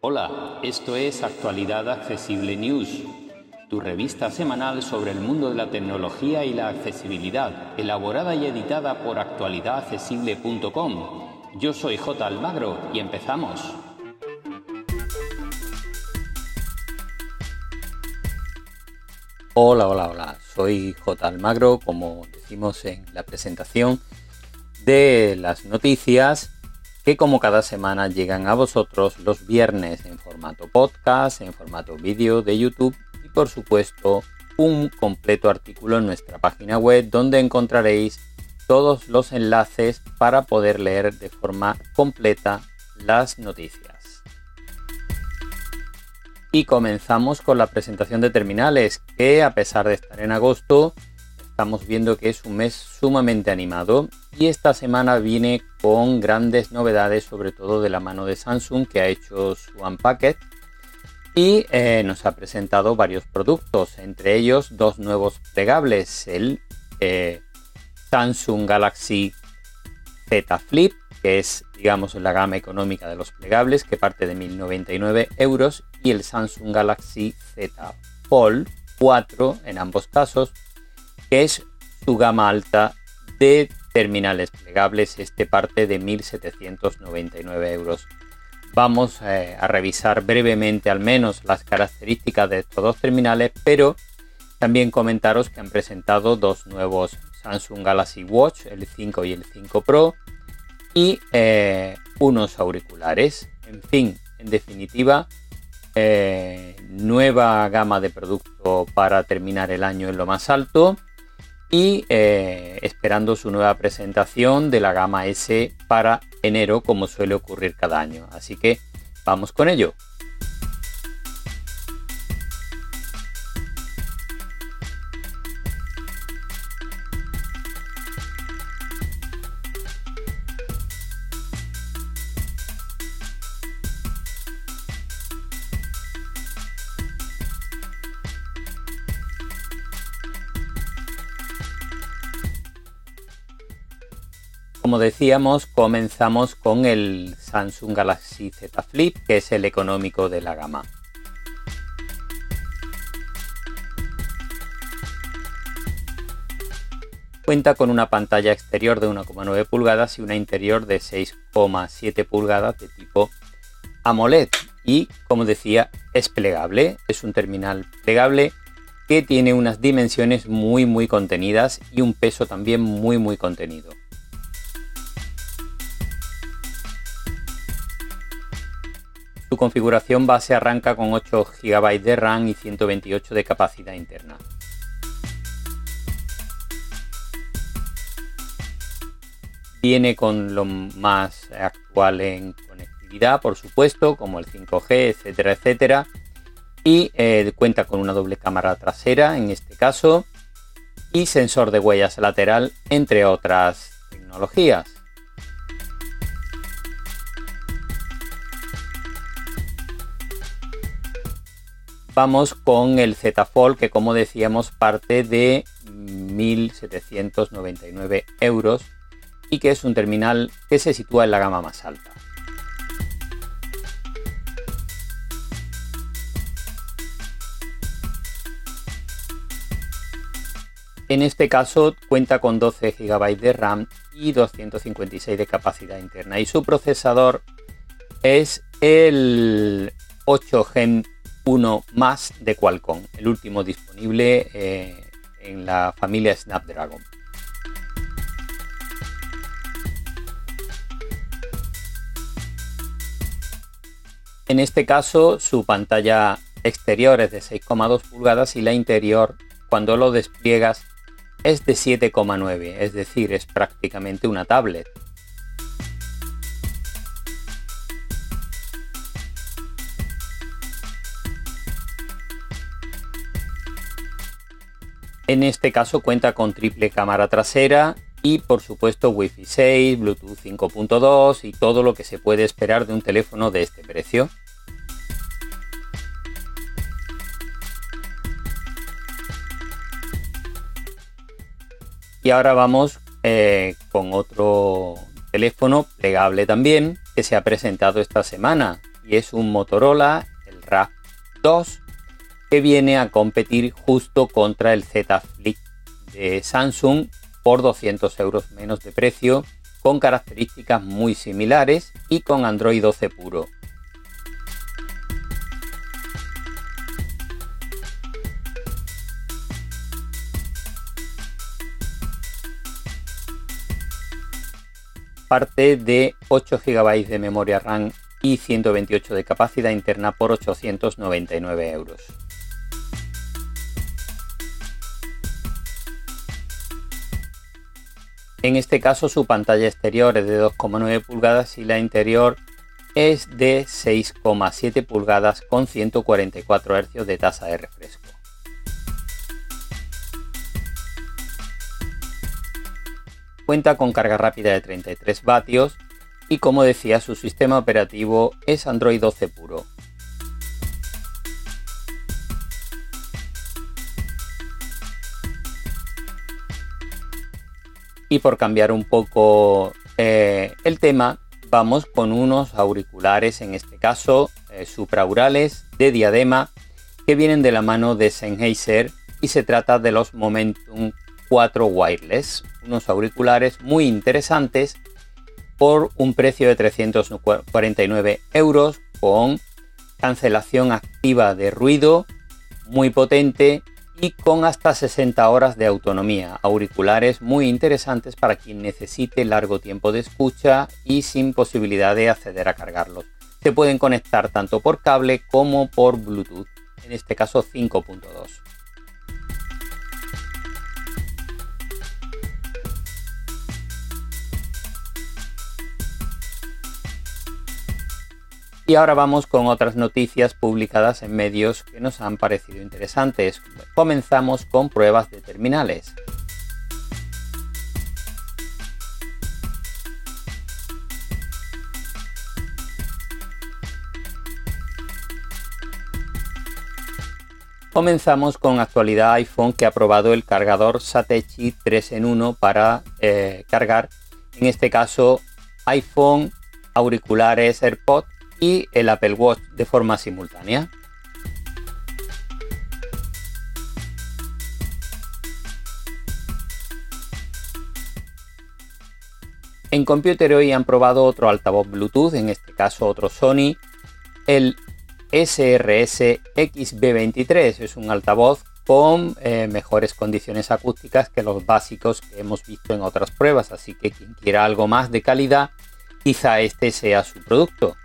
Hola, esto es Actualidad Accesible News, tu revista semanal sobre el mundo de la tecnología y la accesibilidad, elaborada y editada por actualidadaccesible.com. Yo soy J. Almagro y empezamos. Hola, hola, hola. Soy J. Almagro, como decimos en la presentación de las noticias que como cada semana llegan a vosotros los viernes en formato podcast, en formato vídeo de YouTube y por supuesto un completo artículo en nuestra página web donde encontraréis todos los enlaces para poder leer de forma completa las noticias. Y comenzamos con la presentación de terminales que a pesar de estar en agosto estamos viendo que es un mes sumamente animado y esta semana viene con grandes novedades, sobre todo de la mano de Samsung que ha hecho su Unpacked y eh, nos ha presentado varios productos, entre ellos dos nuevos plegables, el eh, Samsung Galaxy Z Flip, que es digamos la gama económica de los plegables, que parte de 1099 euros, y el Samsung Galaxy Z Fold 4 en ambos casos que es su gama alta de terminales plegables. Este parte de 1.799 euros. Vamos eh, a revisar brevemente al menos las características de estos dos terminales, pero también comentaros que han presentado dos nuevos Samsung Galaxy Watch, el 5 y el 5 Pro, y eh, unos auriculares. En fin, en definitiva, eh, nueva gama de producto para terminar el año en lo más alto y eh, esperando su nueva presentación de la gama S para enero como suele ocurrir cada año. Así que vamos con ello. Como decíamos, comenzamos con el Samsung Galaxy Z Flip, que es el económico de la gama. Cuenta con una pantalla exterior de 1,9 pulgadas y una interior de 6,7 pulgadas de tipo AMOLED. Y como decía, es plegable, es un terminal plegable que tiene unas dimensiones muy muy contenidas y un peso también muy muy contenido. Configuración base arranca con 8 GB de RAM y 128 de capacidad interna. Viene con lo más actual en conectividad, por supuesto, como el 5G, etcétera, etcétera. Y eh, cuenta con una doble cámara trasera, en este caso, y sensor de huellas lateral, entre otras tecnologías. Vamos con el Z Fold que como decíamos parte de 1.799 euros y que es un terminal que se sitúa en la gama más alta. En este caso cuenta con 12 GB de RAM y 256 de capacidad interna y su procesador es el 8 Gen uno más de Qualcomm, el último disponible eh, en la familia Snapdragon. En este caso, su pantalla exterior es de 6,2 pulgadas y la interior, cuando lo despliegas, es de 7,9, es decir, es prácticamente una tablet. En este caso cuenta con triple cámara trasera y por supuesto Wi-Fi 6, Bluetooth 5.2 y todo lo que se puede esperar de un teléfono de este precio. Y ahora vamos eh, con otro teléfono plegable también que se ha presentado esta semana y es un Motorola, el RAV 2, que viene a competir justo contra el Z Flip de Samsung por 200 euros menos de precio, con características muy similares y con Android 12 puro. parte de 8 GB de memoria RAM y 128 de capacidad interna por 899 euros. En este caso su pantalla exterior es de 2,9 pulgadas y la interior es de 6,7 pulgadas con 144 Hz de tasa de refresco. Cuenta con carga rápida de 33 vatios y como decía su sistema operativo es Android 12 puro. Y por cambiar un poco eh, el tema, vamos con unos auriculares, en este caso eh, supraurales de diadema, que vienen de la mano de Sennheiser y se trata de los Momentum 4 Wireless, unos auriculares muy interesantes por un precio de 349 euros con cancelación activa de ruido muy potente y con hasta 60 horas de autonomía. Auriculares muy interesantes para quien necesite largo tiempo de escucha y sin posibilidad de acceder a cargarlos. Se pueden conectar tanto por cable como por Bluetooth, en este caso 5.2. Y ahora vamos con otras noticias publicadas en medios que nos han parecido interesantes. Comenzamos con pruebas de terminales. Comenzamos con actualidad iPhone que ha probado el cargador Satechi 3 en 1 para eh, cargar, en este caso iPhone, auriculares AirPods y el Apple Watch de forma simultánea. En Computer hoy han probado otro altavoz Bluetooth, en este caso otro Sony, el SRS XB23. Es un altavoz con eh, mejores condiciones acústicas que los básicos que hemos visto en otras pruebas, así que quien quiera algo más de calidad, quizá este sea su producto.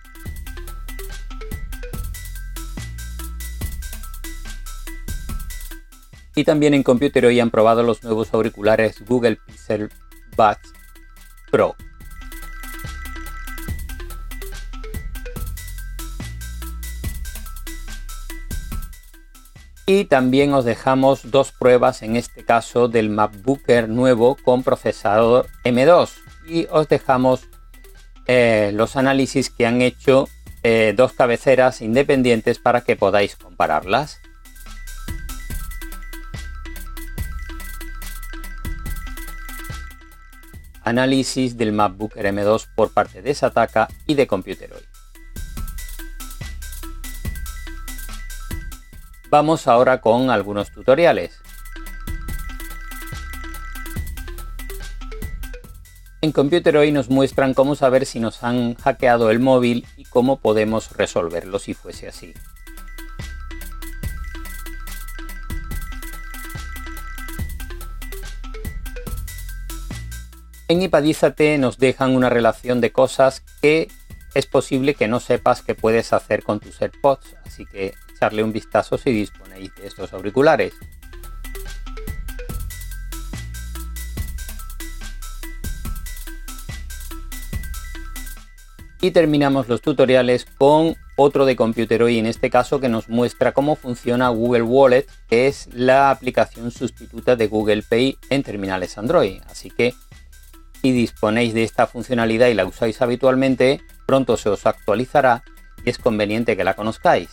Y también en Computer hoy han probado los nuevos auriculares Google Pixel Buds Pro. Y también os dejamos dos pruebas, en este caso del MacBooker nuevo con procesador M2. Y os dejamos eh, los análisis que han hecho eh, dos cabeceras independientes para que podáis compararlas. Análisis del MacBook M2 por parte de Sataka y de Computeroid. Vamos ahora con algunos tutoriales. En Computeroid nos muestran cómo saber si nos han hackeado el móvil y cómo podemos resolverlo si fuese así. En Ipadízate nos dejan una relación de cosas que es posible que no sepas que puedes hacer con tus AirPods, así que echarle un vistazo si disponéis de estos auriculares. Y terminamos los tutoriales con otro de Computer en este caso que nos muestra cómo funciona Google Wallet, que es la aplicación sustituta de Google Pay en terminales Android. Así que si disponéis de esta funcionalidad y la usáis habitualmente, pronto se os actualizará y es conveniente que la conozcáis.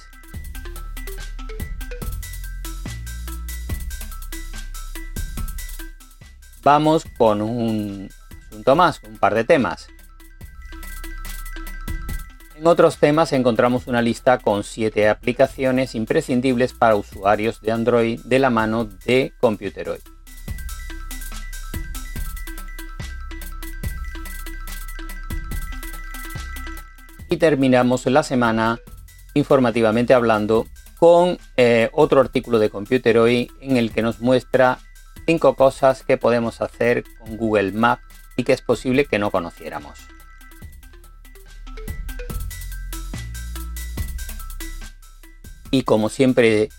vamos con un asunto más, un par de temas. En otros temas encontramos una lista con 7 aplicaciones imprescindibles para usuarios de Android de la mano de Computeroid. Y terminamos la semana informativamente hablando con eh, otro artículo de Computeroid en el que nos muestra 5 cosas que podemos hacer con Google Maps y que es posible que no conociéramos. Y como siempre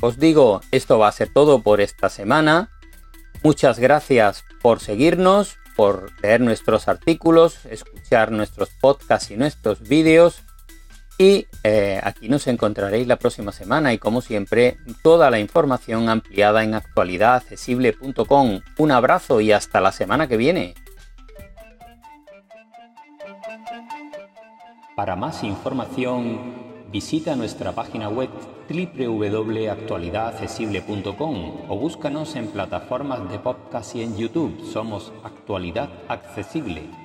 os digo, esto va a ser todo por esta semana. Muchas gracias por seguirnos, por leer nuestros artículos, escuchar nuestros podcasts y nuestros vídeos. Y eh, aquí nos encontraréis la próxima semana y como siempre toda la información ampliada en actualidadaccesible.com. Un abrazo y hasta la semana que viene. Para más información visita nuestra página web www.actualidadaccesible.com o búscanos en plataformas de podcast y en YouTube. Somos Actualidad Accesible.